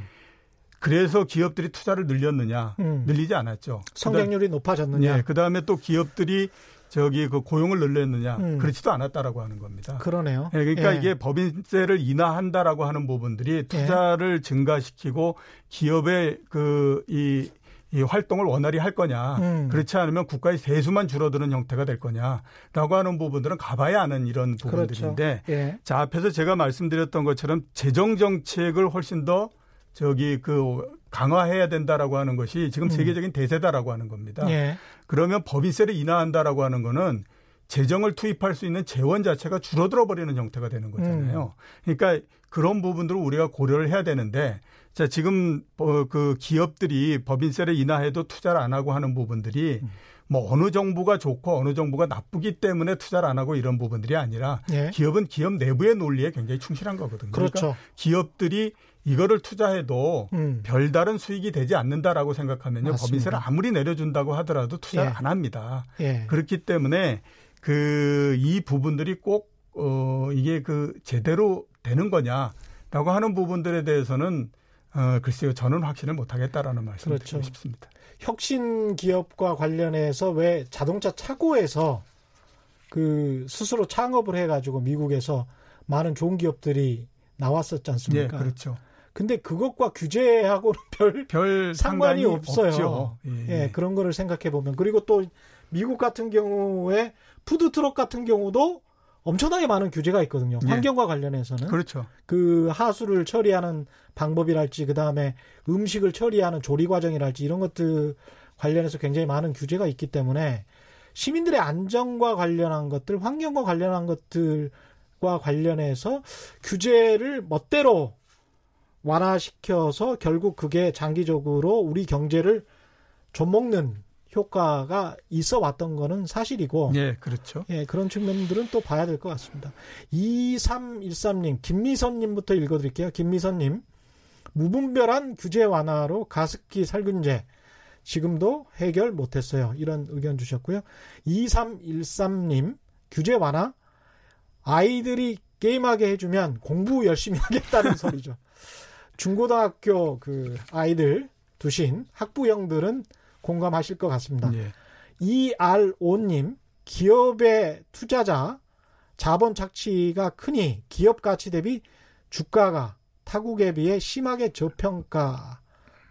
그래서 기업들이 투자를 늘렸느냐? 음. 늘리지 않았죠. 성장률이 그다음, 높아졌느냐? 예, 그다음에 또 기업들이 저기 그 고용을 늘렸느냐 음. 그렇지도 않았다라고 하는 겁니다. 그러네요. 예, 그러니까 예. 이게 법인세를 인하한다라고 하는 부분들이 예. 투자를 예. 증가시키고 기업의 그이 이 활동을 원활히 할 거냐. 음. 그렇지 않으면 국가의 세수만 줄어드는 형태가 될 거냐라고 하는 부분들은 가봐야 하는 이런 부분들인데 그렇죠. 예. 자 앞에서 제가 말씀드렸던 것처럼 재정 정책을 훨씬 더 저기 그 강화해야 된다라고 하는 것이 지금 음. 세계적인 대세다라고 하는 겁니다. 예. 그러면 법인세를 인하한다라고 하는 거는 재정을 투입할 수 있는 재원 자체가 줄어들어 버리는 형태가 되는 거잖아요. 음. 그러니까 그런 부분들을 우리가 고려를 해야 되는데 자 지금 그 기업들이 법인세를 인하해도 투자를 안 하고 하는 부분들이 음. 뭐 어느 정부가 좋고 어느 정부가 나쁘기 때문에 투자를 안 하고 이런 부분들이 아니라 예. 기업은 기업 내부의 논리에 굉장히 충실한 거거든요. 그렇죠. 그러니까 기업들이 이거를 투자해도 음. 별다른 수익이 되지 않는다라고 생각하면요. 맞습니다. 법인세를 아무리 내려준다고 하더라도 투자를 예. 안 합니다. 예. 그렇기 때문에 그 이 부분들이 꼭 어, 이게 그 제대로 되는 거냐라고 하는 부분들에 대해서는 어, 글쎄요, 저는 확신을 못 하겠다라는 말씀을 그렇죠. 드리고 싶습니다. 혁신 기업과 관련해서 왜 자동차 차고에서 그 스스로 창업을 해가지고 미국에서 많은 좋은 기업들이 나왔었지 않습니까? 예, 그렇죠. 근데 그것과 규제하고는 별, 별 상관이, 없어요. 예. 예. 그런 거를 생각해 보면. 그리고 또 미국 같은 경우에 푸드트럭 같은 경우도 엄청나게 많은 규제가 있거든요. 예. 환경과 관련해서는. 그렇죠. 그 하수를 처리하는 방법이랄지, 그 다음에 음식을 처리하는 조리 과정이랄지 이런 것들 관련해서 굉장히 많은 규제가 있기 때문에 시민들의 안전과 관련한 것들, 환경과 관련한 것들과 관련해서 규제를 멋대로 완화시켜서 결국 그게 장기적으로 우리 경제를 좀먹는 효과가 있어 왔던 거는 사실이고. 예, 그렇죠. 예, 그런 측면들은 또 봐야 될 것 같습니다. 2313님, 김미선님부터 읽어드릴게요. 김미선님, 무분별한 규제 완화로 가습기 살균제, 지금도 해결 못했어요. 이런 의견 주셨고요. 2313님, 규제 완화, 아이들이 게임하게 해주면 공부 열심히 하겠다는 소리죠. 중고등학교 그 아이들 두신 학부형들은 공감하실 것 같습니다. 예. 이알오님 기업의 투자자 자본 착취가 크니 기업 가치 대비 주가가 타국에 비해 심하게 저평가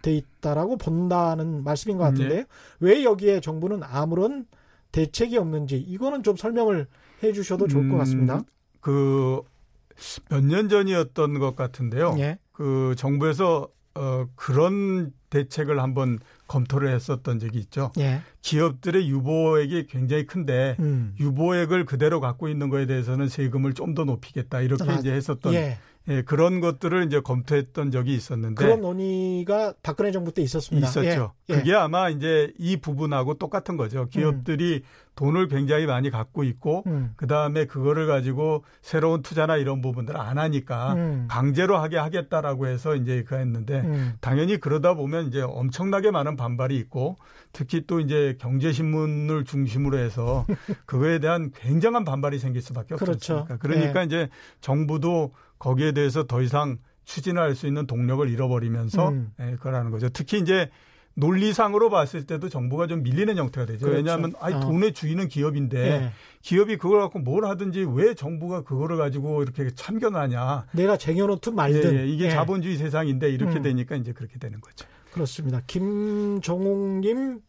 돼 있다라고 본다는 말씀인 것 같은데요. 네. 왜 여기에 정부는 아무런 대책이 없는지 이거는 좀 설명을 해 주셔도 좋을 것 음, 같습니다. 음, 그몇 년 전이었던 것 같은데요. 예. 그 정부에서 어 그런 대책을 한번 검토를 했었던 적이 있죠. 예. 기업들의 유보액이 굉장히 큰데 음. 유보액을 그대로 갖고 있는 거에 대해서는 세금을 좀 더 높이겠다 이렇게 아, 이제 했었던 예. 예, 그런 것들을 이제 검토했던 적이 있었는데 그런 논의가 박근혜 정부 때 있었습니다. 있었죠. 예. 예. 그게 아마 이제 이 부분하고 똑같은 거죠. 기업들이 음. 돈을 굉장히 많이 갖고 있고 음. 그다음에 그거를 가지고 새로운 투자나 이런 부분들을 안 하니까 음. 강제로 하게 하겠다라고 해서 이제 그 했는데 음. 당연히 그러다 보면 이제 엄청나게 많은 반발이 있고 특히 또 이제 경제 신문을 중심으로 해서 그거에 대한 굉장한 반발이 생길 수밖에 없죠. 그렇죠. 그러니까 예. 이제 정부도 거기에 대해서 더 이상 추진할 수 있는 동력을 잃어버리면서 음. 예, 그거라는 거죠. 특히 이제 논리상으로 봤을 때도 정부가 좀 밀리는 형태가 되죠. 그렇죠. 왜냐하면 아니 어. 돈의 주인은 기업인데 네. 기업이 그걸 갖고 뭘 하든지 왜 정부가 그거를 가지고 이렇게 참견하냐. 내가 쟁여놓든 말든. 예, 예. 이게 예. 자본주의 세상인데 이렇게 음. 되니까 이제 그렇게 되는 거죠. 그렇습니다. 김종욱님은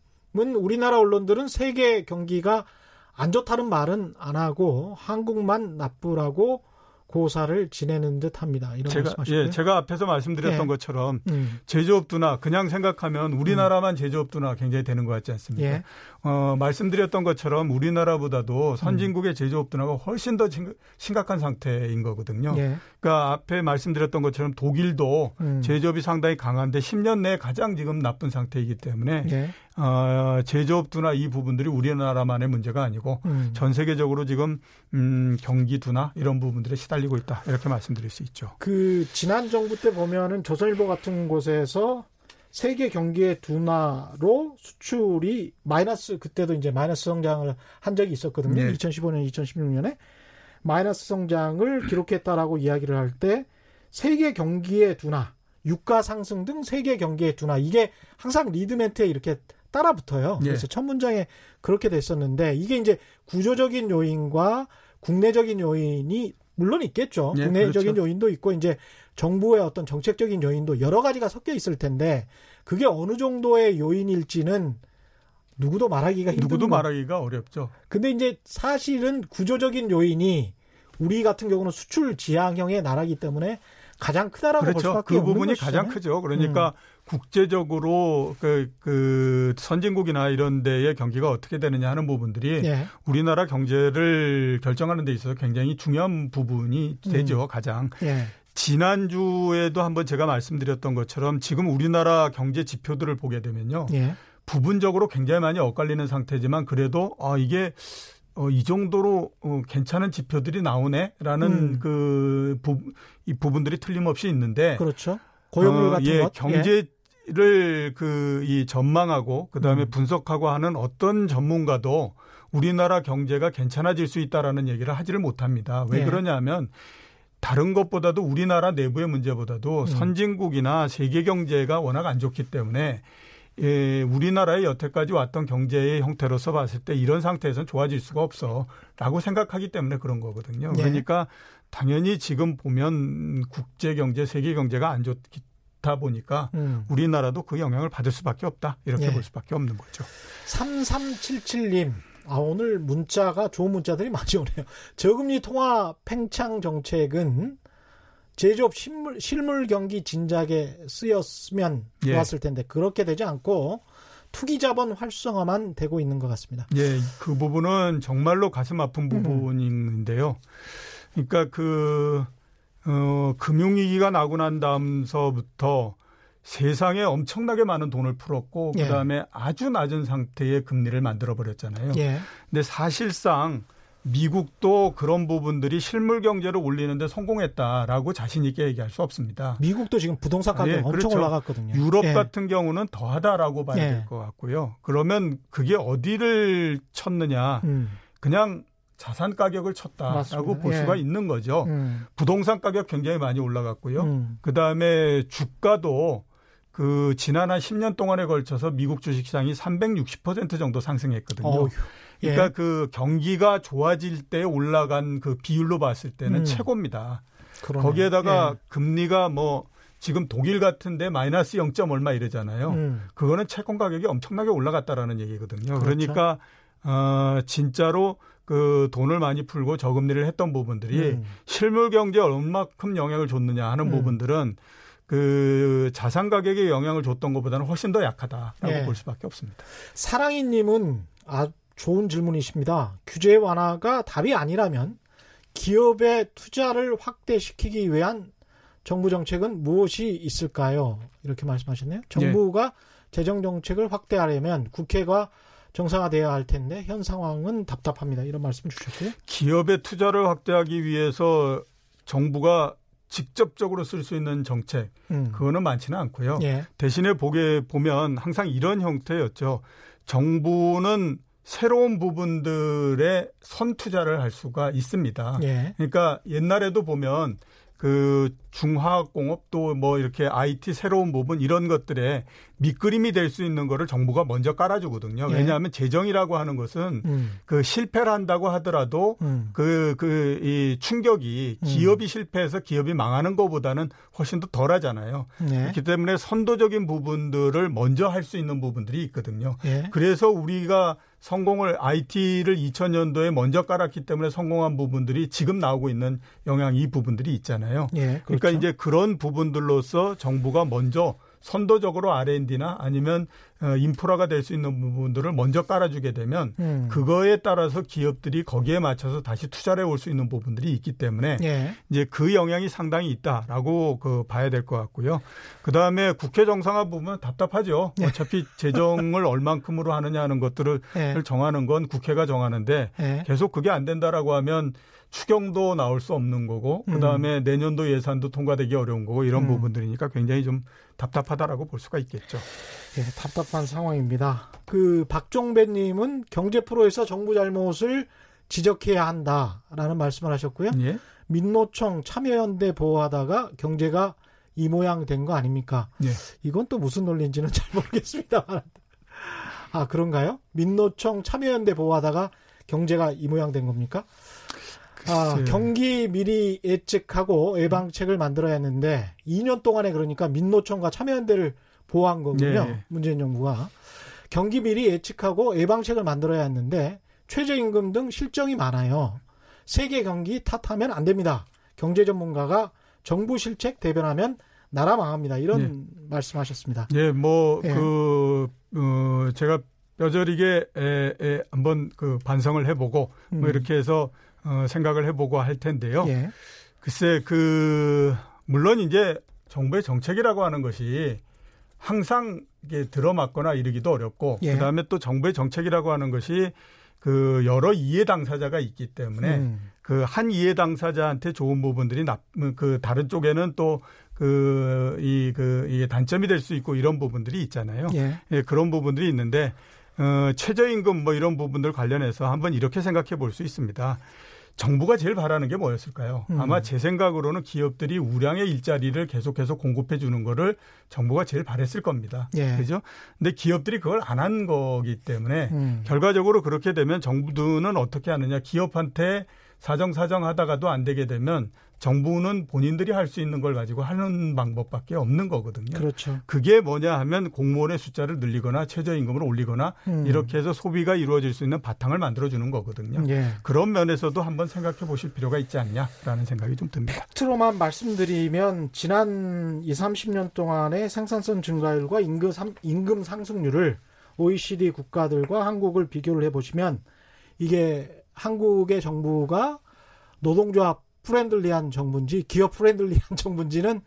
우리나라 언론들은 세계 경기가 안 좋다는 말은 안 하고 한국만 나쁘라고 고사를 지내는 듯 합니다. 이런 제가, 말씀하셨고요. 예, 제가 앞에서 말씀드렸던 예. 것처럼 음. 제조업 둔화 그냥 생각하면 우리나라만 음. 제조업 둔화 굉장히 되는 것 같지 않습니까? 예. 어, 말씀드렸던 것처럼 우리나라보다도 선진국의 제조업 둔화가 훨씬 더 심각한 상태인 거거든요. 예. 그러니까 앞에 말씀드렸던 것처럼 독일도 음. 제조업이 상당히 강한데 10년 내에 가장 지금 나쁜 상태이기 때문에 예. 어, 제조업 둔화 이 부분들이 우리나라만의 문제가 아니고 음. 전 세계적으로 지금 음, 경기 둔화 이런 부분들에 시달리고 있다 이렇게 말씀드릴 수 있죠. 그 지난 정부 때 보면은 조선일보 같은 곳에서 세계 경기의 둔화로 수출이 마이너스 그때도 이제 마이너스 성장을 한 적이 있었거든요. 네. 2015년, 2016년에 마이너스 성장을 기록했다라고 이야기를 할 때 세계 경기의 둔화, 유가 상승 등 세계 경기의 둔화 이게 항상 리드 멘트에 이렇게 따라 붙어요. 네. 그래서 첫 문장에 그렇게 됐었는데 이게 이제 구조적인 요인과 국내적인 요인이 물론 있겠죠. 네, 국내적인 그렇죠. 요인도 있고 이제 정부의 어떤 정책적인 요인도 여러 가지가 섞여 있을 텐데 그게 어느 정도의 요인일지는 누구도 말하기가 힘든 누구도 말하기가 어렵죠. 근데 이제 사실은 구조적인 요인이 우리 같은 경우는 수출 지향형의 나라기 때문에 가장 크다라고 그렇죠. 볼 수밖에 그 부분이 가장 크죠. 그러니까 음. 국제적으로 그, 그 선진국이나 이런 데의 경기가 어떻게 되느냐 하는 부분들이 예. 우리나라 경제를 결정하는 데 있어서 굉장히 중요한 부분이 되죠. 음. 가장. 예. 지난주에도 한번 제가 말씀드렸던 것처럼 지금 우리나라 경제 지표들을 보게 되면요. 예. 부분적으로 굉장히 많이 엇갈리는 상태지만 그래도 아 이게 어, 이 정도로 어, 괜찮은 지표들이 나오네라는 음. 그 부, 이 부분들이 틀림없이 있는데 그렇죠. 고용률 어, 같은 예, 것 경제를 예. 그이 전망하고 그다음에 음. 분석하고 하는 어떤 전문가도 우리나라 경제가 괜찮아질 수 있다라는 얘기를 하지를 못합니다. 왜 예. 그러냐면 다른 것보다도 우리나라 내부의 문제보다도 음. 선진국이나 세계 경제가 워낙 안 좋기 때문에 예, 우리나라의 여태까지 왔던 경제의 형태로서 봤을 때 이런 상태에서는 좋아질 수가 없어라고 생각하기 때문에 그런 거거든요. 네. 그러니까 당연히 지금 보면 국제 경제, 세계 경제가 안 좋다 보니까 음. 우리나라도 그 영향을 받을 수밖에 없다. 이렇게 네. 볼 수밖에 없는 거죠. 3377님. 아, 오늘 문자가 좋은 문자들이 많이 오네요. 저금리 통화 팽창 정책은 제조업 실물, 실물 경기 진작에 쓰였으면 예. 좋았을 텐데 그렇게 되지 않고 투기 자본 활성화만 되고 있는 것 같습니다. 예, 그 부분은 정말로 가슴 아픈 음. 부분인데요. 그러니까 그 어, 금융위기가 나고 난 다음서부터 세상에 엄청나게 많은 돈을 풀었고 예. 그다음에 아주 낮은 상태의 금리를 만들어 버렸잖아요. 예. 근데 사실상 미국도 그런 부분들이 실물 경제를 올리는데 성공했다라고 자신 있게 얘기할 수 없습니다. 미국도 지금 부동산 가격 아, 예, 엄청 그렇죠. 올라갔거든요. 유럽 예. 같은 경우는 더하다라고 봐야 예. 될것 같고요. 그러면 그게 어디를 쳤느냐? 음. 그냥 자산 가격을 쳤다라고 맞습니다. 볼 수가 예. 있는 거죠. 음. 부동산 가격 굉장히 많이 올라갔고요. 음. 그 다음에 주가도 그 지난 한 10년 동안에 걸쳐서 미국 주식시장이 360% 정도 상승했거든요. 어휴. 그러니까 예. 그 경기가 좋아질 때 올라간 그 비율로 봤을 때는 음. 최고입니다. 그러네. 거기에다가 예. 금리가 뭐 지금 독일 같은데 마이너스 0점 얼마 이러잖아요. 음. 그거는 채권 가격이 엄청나게 올라갔다라는 얘기거든요. 그렇죠. 그러니까 어 진짜로 그 돈을 많이 풀고 저금리를 했던 부분들이 음. 실물 경제에 얼마큼 영향을 줬느냐 하는 음. 부분들은 그 자산 가격에 영향을 줬던 것보다는 훨씬 더 약하다라고 예. 볼 수밖에 없습니다. 사랑이님은 아 좋은 질문이십니다. 규제 완화가 답이 아니라면 기업의 투자를 확대시키기 위한 정부 정책은 무엇이 있을까요? 이렇게 말씀하셨네요. 정부가 네. 재정 정책을 확대하려면 국회가 정상화돼야 할 텐데 현 상황은 답답합니다. 이런 말씀 주셨고요. 기업의 투자를 확대하기 위해서 정부가 직접적으로 쓸 수 있는 정책 음. 그거는 많지는 않고요. 예. 대신에 보게 보면 항상 이런 형태였죠. 정부는 새로운 부분들의 선투자를 할 수가 있습니다. 예. 그러니까 옛날에도 보면 그 중화학공업 또 뭐 이렇게 IT 새로운 부분 이런 것들에 밑그림이 될 수 있는 거를 정부가 먼저 깔아주거든요. 예. 왜냐하면 재정이라고 하는 것은 음. 그 실패를 한다고 하더라도 음. 그, 그, 이 충격이 음. 기업이 음. 실패해서 기업이 망하는 것보다는 훨씬 더 덜 하잖아요. 예. 그렇기 때문에 선도적인 부분들을 먼저 할 수 있는 부분들이 있거든요. 예. 그래서 우리가 성공을 IT를 2000년도에 먼저 깔았기 때문에 성공한 부분들이 지금 나오고 있는 영향 이 부분들이 있잖아요. 예, 그러니까 그렇죠. 그러니까 이제 그런 부분들로서 정부가 먼저 선도적으로 R&D나 아니면 어, 인프라가 될 수 있는 부분들을 먼저 깔아주게 되면 음. 그거에 따라서 기업들이 거기에 맞춰서 다시 투자를 해 올 수 있는 부분들이 있기 때문에 예. 이제 그 영향이 상당히 있다라고 그 봐야 될 것 같고요. 그 다음에 국회 정상화 부분은 답답하죠. 예. 어차피 재정을 얼만큼으로 하느냐 하는 것들을 예. 정하는 건 국회가 정하는데 예. 계속 그게 안 된다라고 하면 추경도 나올 수 없는 거고 음. 그다음에 음. 내년도 예산도 통과되기 어려운 거고 이런 음. 부분들이니까 굉장히 좀 답답하다라고 볼 수가 있겠죠. 예, 답답한 상황입니다. 그 박종배님은 경제 프로에서 정부 잘못을 지적해야 한다라는 말씀을 하셨고요. 예? 민노총 참여연대 보호하다가 경제가 이 모양 된 거 아닙니까? 예. 이건 또 무슨 논리인지는 잘 모르겠습니다만. 아 그런가요? 민노총 참여연대 보호하다가 경제가 이 모양 된 겁니까? 아, 경기 미리 예측하고 예방책을 만들어야 했는데 2년 동안에 그러니까 민노총과 참여연대를 보호한 거군요. 네. 문재인 정부가 경기 미리 예측하고 예방책을 만들어야 했는데 최저임금 등 실정이 많아요. 세계 경기 탓하면 안 됩니다. 경제 전문가가 정부 실책 대변하면 나라 망합니다. 이런 네. 말씀하셨습니다. 예, 뭐그 예. 그, 어, 제가 뼈저리게 에, 에, 한번 그 반성을 해보고 뭐 음. 뭐 이렇게 해서 어, 생각을 해보고 할 텐데요. 예. 글쎄 그 물론 이제 정부의 정책이라고 하는 것이 항상 이게 들어맞거나 이르기도 어렵고 예. 그다음에 또 정부의 정책이라고 하는 것이 그 여러 이해 당사자가 있기 때문에 음. 그한 이해 당사자한테 좋은 부분들이 나, 그 다른 쪽에는 또 그, 이, 그, 이게 단점이 될 수 있고 이런 부분들이 있잖아요. 예. 예. 그런 부분들이 있는데, 어, 최저임금 뭐 이런 부분들 관련해서 한번 이렇게 생각해 볼 수 있습니다. 정부가 제일 바라는 게 뭐였을까요? 음. 아마 제 생각으로는 기업들이 우량의 일자리를 계속해서 공급해 주는 거를 정부가 제일 바랬을 겁니다. 예. 그죠? 근데 기업들이 그걸 안 한 거기 때문에 음. 결과적으로 그렇게 되면 정부는 어떻게 하느냐? 기업한테 사정사정 하다가도 안 되게 되면 정부는 본인들이 할 수 있는 걸 가지고 하는 방법밖에 없는 거거든요. 그렇죠. 그게 뭐냐 하면 공무원의 숫자를 늘리거나 최저임금을 올리거나 음. 이렇게 해서 소비가 이루어질 수 있는 바탕을 만들어 주는 거거든요. 예. 그런 면에서도 한번 생각해 보실 필요가 있지 않냐라는 생각이 좀 듭니다. 팩트로만 말씀드리면 지난 2, 30년 동안의 생산성 증가율과 임금, 임금 상승률을 OECD 국가들과 한국을 비교를 해 보시면 이게 한국의 정부가 노동조합 friendly한 정부인지 기업 friendly한 정부인지는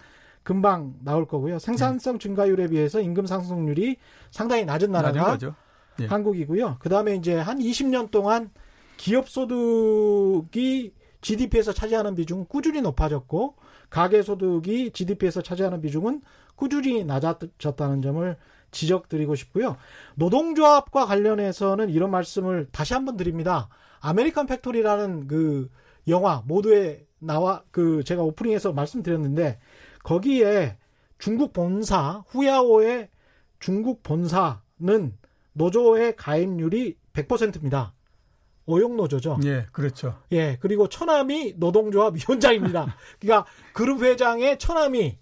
금방 나올 거고요. 생산성 증가율에 비해서 임금 상승률이 상당히 낮은 나라가 예. 한국이고요. 그다음에 이제 한 20년 동안 기업 소득이 GDP에서 차지하는 비중은 꾸준히 높아졌고 가계 소득이 GDP에서 차지하는 비중은 꾸준히 낮아졌다는 점을 지적드리고 싶고요. 노동조합과 관련해서는 이런 말씀을 다시 한번 드립니다. American Factory라는 그 영화 모두에 나와 그 제가 오프닝에서 말씀드렸는데 거기에 중국 본사 후야오의 중국 본사는 노조의 가입률이 100%입니다. 오용 노조죠. 예, 그렇죠. 예, 그리고 처남이 노동조합 위원장입니다. 그러니까 그룹 회장의 처남이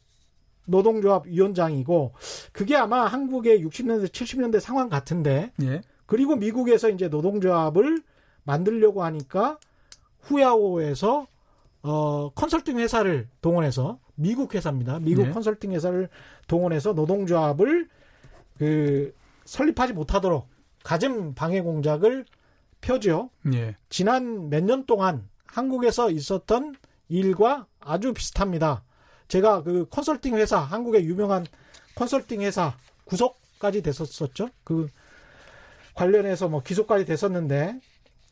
노동조합 위원장이고 그게 아마 한국의 60년대 70년대 상황 같은데. 예. 그리고 미국에서 이제 노동조합을 만들려고 하니까 후야오에서 어, 컨설팅 회사를 동원해서 미국 회사입니다. 미국 네. 컨설팅 회사를 동원해서 노동조합을 그 설립하지 못하도록 가점 방해 공작을 펴죠. 네. 지난 몇 년 동안 한국에서 있었던 일과 아주 비슷합니다. 제가 그 컨설팅 회사 한국의 유명한 컨설팅 회사 구속까지 됐었었죠. 그 관련해서 뭐 기소까지 됐었는데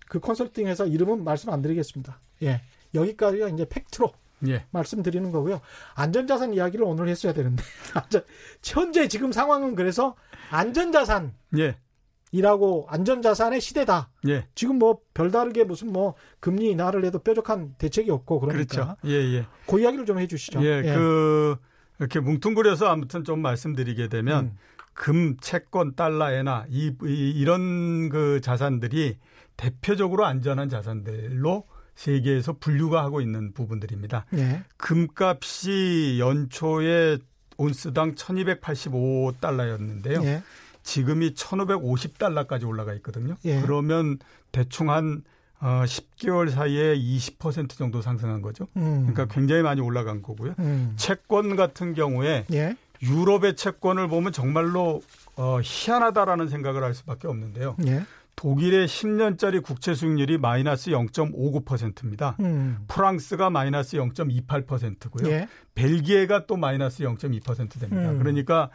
그 컨설팅 회사 이름은 말씀 안 드리겠습니다. 예. 여기까지가 이제 팩트로 예. 말씀드리는 거고요. 안전자산 이야기를 오늘 했어야 되는데 현재 지금 상황은 그래서 안전자산 예. 이라고 안전자산의 시대다. 예. 지금 뭐 별다르게 무슨 뭐 금리 인하를 해도 뾰족한 대책이 없고 그러니까. 그렇죠. 예, 예. 그 이야기를 좀 해주시죠. 예, 예. 그 이렇게 뭉뚱그려서 아무튼 좀 말씀드리게 되면 음. 금, 채권, 달러, 에나 이, 이 이런 그 자산들이 대표적으로 안전한 자산들로 세계에서 분류가 하고 있는 부분들입니다. 예. 금값이 연초에 온스당 1285달러였는데요. 예. 지금이 1550달러까지 올라가 있거든요. 예. 그러면 대충 한 어, 10개월 사이에 20% 정도 상승한 거죠. 음. 그러니까 굉장히 많이 올라간 거고요. 음. 채권 같은 경우에 예. 유럽의 채권을 보면 정말로 어, 희한하다라는 생각을 할 수밖에 없는데요. 예. 독일의 10년짜리 국채 수익률이 마이너스 0.59%입니다. 음. 프랑스가 마이너스 0.28%고요. 예. 벨기에가 또 마이너스 0.2% 됩니다. 음. 그러니까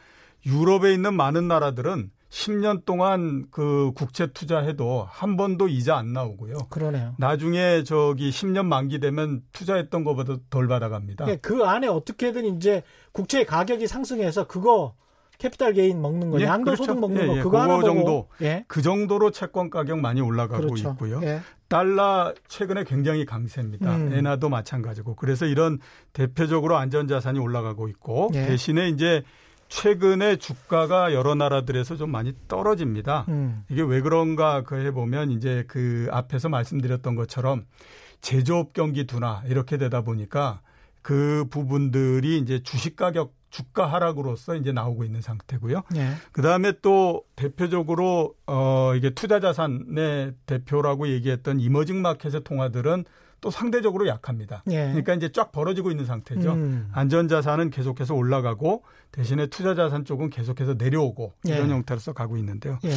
유럽에 있는 많은 나라들은 10년 동안 그 국채 투자해도 한 번도 이자 안 나오고요. 그러네요. 나중에 저기 10년 만기 되면 투자했던 것보다 덜 받아갑니다. 네, 그 안에 어떻게든 이제 국채 가격이 상승해서 그거 캐피탈 게인 먹는 거, 예, 양도소득 그렇죠. 먹는 예, 거, 예, 그거 하나 정도, 예. 그 정도로 채권 가격 많이 올라가고 그렇죠. 있고요. 예. 달러 최근에 굉장히 강세입니다. 음. 엔화도 마찬가지고 그래서 이런 대표적으로 안전자산이 올라가고 있고 예. 대신에 이제 최근에 주가가 여러 나라들에서 좀 많이 떨어집니다. 음. 이게 왜 그런가 그 해보면 이제 그 앞에서 말씀드렸던 것처럼 제조업 경기 둔화 이렇게 되다 보니까 그 부분들이 이제 주식 가격 주가 하락으로서 이제 나오고 있는 상태고요. 네. 그 다음에 또 대표적으로 어 이게 투자 자산의 대표라고 얘기했던 이머징 마켓의 통화들은 또 상대적으로 약합니다. 예. 그러니까 이제 쫙 벌어지고 있는 상태죠. 음. 안전자산은 계속해서 올라가고 대신에 투자자산 쪽은 계속해서 내려오고 예. 이런 형태로서 가고 있는데요. 예.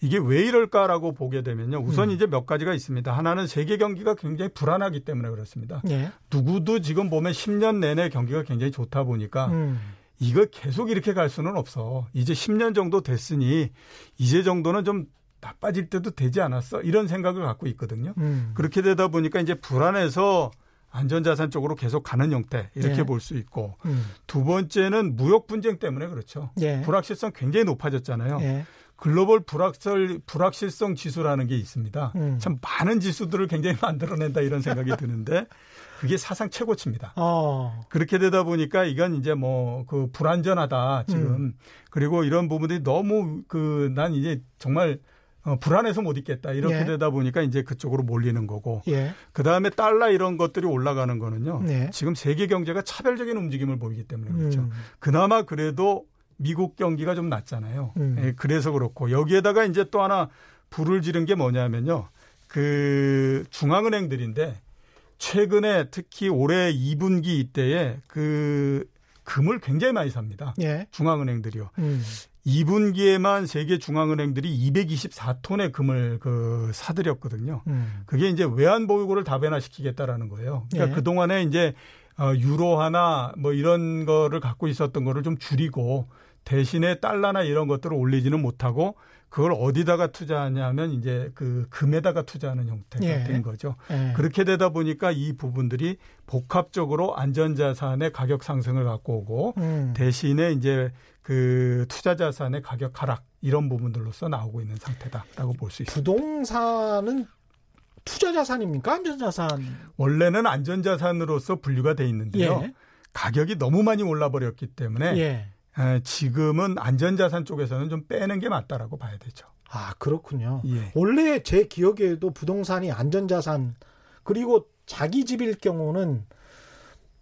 이게 왜 이럴까라고 보게 되면요. 우선 음. 이제 몇 가지가 있습니다. 하나는 세계 경기가 굉장히 불안하기 때문에 그렇습니다. 예. 누구도 지금 보면 10년 내내 경기가 굉장히 좋다 보니까 음. 이거 계속 이렇게 갈 수는 없어. 이제 10년 정도 됐으니 이제 정도는 좀 나빠질 때도 되지 않았어 이런 생각을 갖고 있거든요. 음. 그렇게 되다 보니까 이제 불안해서 안전자산 쪽으로 계속 가는 형태 이렇게 예. 볼수 있고 음. 두 번째는 무역 분쟁 때문에 그렇죠. 예. 불확실성 굉장히 높아졌잖아요. 예. 글로벌 불확실 불확실성 지수라는 게 있습니다. 음. 참 많은 지수들을 굉장히 만들어낸다 이런 생각이 드는데 그게 사상 최고치입니다. 어. 그렇게 되다 보니까 이건 이제 뭐 그 불안전하다 지금 음. 그리고 이런 부분들이 너무 그 난 이제 정말 어, 불안해서 못 있겠다 이렇게 예. 되다 보니까 이제 그쪽으로 몰리는 거고 예. 그 다음에 달러 이런 것들이 올라가는 거는요 예. 지금 세계 경제가 차별적인 움직임을 보이기 때문에 그렇죠 음. 그나마 그래도 미국 경기가 좀 낫잖아요 음. 예, 그래서 그렇고 여기에다가 이제 또 하나 불을 지른 게 뭐냐면요 그 중앙은행들인데 최근에 특히 올해 2분기 이때에 그 금을 굉장히 많이 삽니다. 예. 중앙은행들이요. 음. 2분기에만 세계 중앙은행들이 224톤의 금을 그 사들였거든요. 음. 그게 이제 외환 보유고를 다변화시키겠다라는 거예요. 그러니까 예. 그 동안에 이제 어 유로화나 뭐 이런 거를 갖고 있었던 거를 좀 줄이고 대신에 달러나 이런 것들을 올리지는 못하고 그걸 어디다가 투자하냐면 이제 그 금에다가 투자하는 형태가 예. 된 거죠. 예. 그렇게 되다 보니까 이 부분들이 복합적으로 안전자산의 가격 상승을 갖고 오고 음. 대신에 이제 그 투자 자산의 가격 하락 이런 부분들로서 나오고 있는 상태다라고 볼 수 있습니다. 부동산은 투자 자산입니까? 안전 자산? 원래는 안전 자산으로서 분류가 돼 있는데요. 예. 가격이 너무 많이 올라 버렸기 때문에 예. 지금은 안전 자산 쪽에서는 좀 빼는 게 맞다라고 봐야 되죠. 아, 그렇군요. 예. 원래 제 기억에도 부동산이 안전 자산 그리고 자기 집일 경우는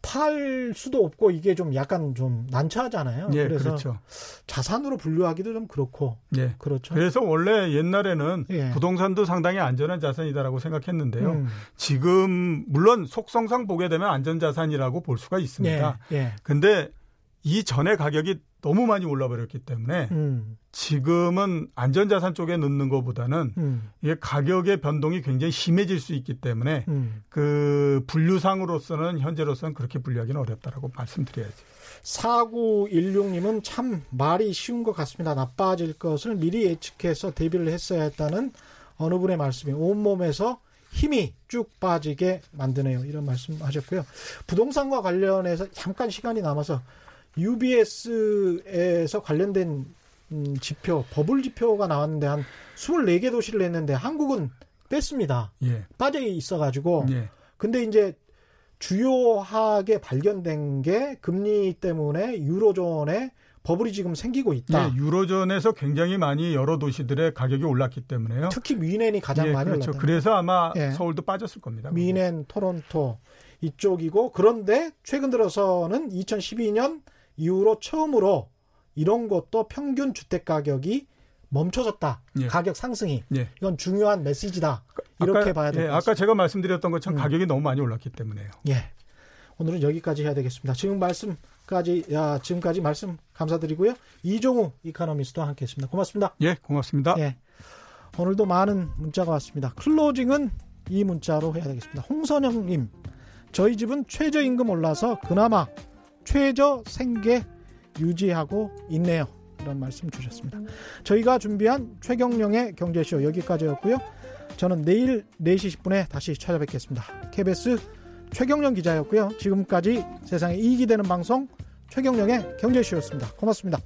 팔 수도 없고 이게 좀 약간 좀 난처하잖아요. 예, 그래서 그렇죠. 자산으로 분류하기도 좀 그렇고. 예. 그렇죠. 그래서 원래 옛날에는 예. 부동산도 상당히 안전한 자산이다라고 생각했는데요. 음. 지금 물론 속성상 보게 되면 안전 자산이라고 볼 수가 있습니다. 예. 예. 근데 이 전에 가격이 너무 많이 올라버렸기 때문에 음. 지금은 안전자산 쪽에 넣는 것보다는 음. 이게 가격의 변동이 굉장히 심해질 수 있기 때문에 음. 그 분류상으로서는 현재로서는 그렇게 분류하기는 어렵다라고 말씀드려야죠. 4916님은 참 말이 쉬운 것 같습니다. 나빠질 것을 미리 예측해서 대비를 했어야 했다는 어느 분의 말씀이 온몸에서 힘이 쭉 빠지게 만드네요. 이런 말씀 하셨고요. 부동산과 관련해서 잠깐 시간이 남아서 UBS에서 관련된 음, 지표, 버블 지표가 나왔는데 한 24개 도시를 냈는데 한국은 뺐습니다. 예. 빠져 있어가지고. 예. 근데 이제 주요하게 발견된 게 금리 때문에 유로존에 버블이 지금 생기고 있다. 예, 유로존에서 굉장히 많이 여러 도시들의 가격이 올랐기 때문에요. 특히 미넨이 가장 예, 많이 그렇죠. 올랐다. 그래서 아마 예. 서울도 빠졌을 겁니다. 미넨, 토론토 이쪽이고 그런데 최근 들어서는 2012년 이후로 처음으로 이런 것도 평균 주택 가격이 멈춰졌다. 예. 가격 상승이. 예. 이건 중요한 메시지다. 이렇게 아까, 봐야 될것 예, 아까 제가 말씀드렸던 것처럼 음. 가격이 너무 많이 올랐기 때문에요. 예. 오늘은 여기까지 해야 되겠습니다. 지금 말씀 까지 야, 지금까지 말씀 감사드리고요. 이종우 이카노미스트와 함께했습니다. 고맙습니다. 예, 고맙습니다. 예. 오늘도 많은 문자가 왔습니다. 클로징은 이 문자로 해야 되겠습니다. 홍선영님, 저희 집은 최저임금 올라서 그나마 최저 생계 유지하고 있네요. 이런 말씀 주셨습니다. 저희가 준비한 최경령의 경제쇼 여기까지였고요. 저는 내일 4시 10분에 다시 찾아뵙겠습니다. KBS 최경령 기자였고요. 지금까지 세상에 이익이 되는 방송 최경령의 경제쇼였습니다. 고맙습니다.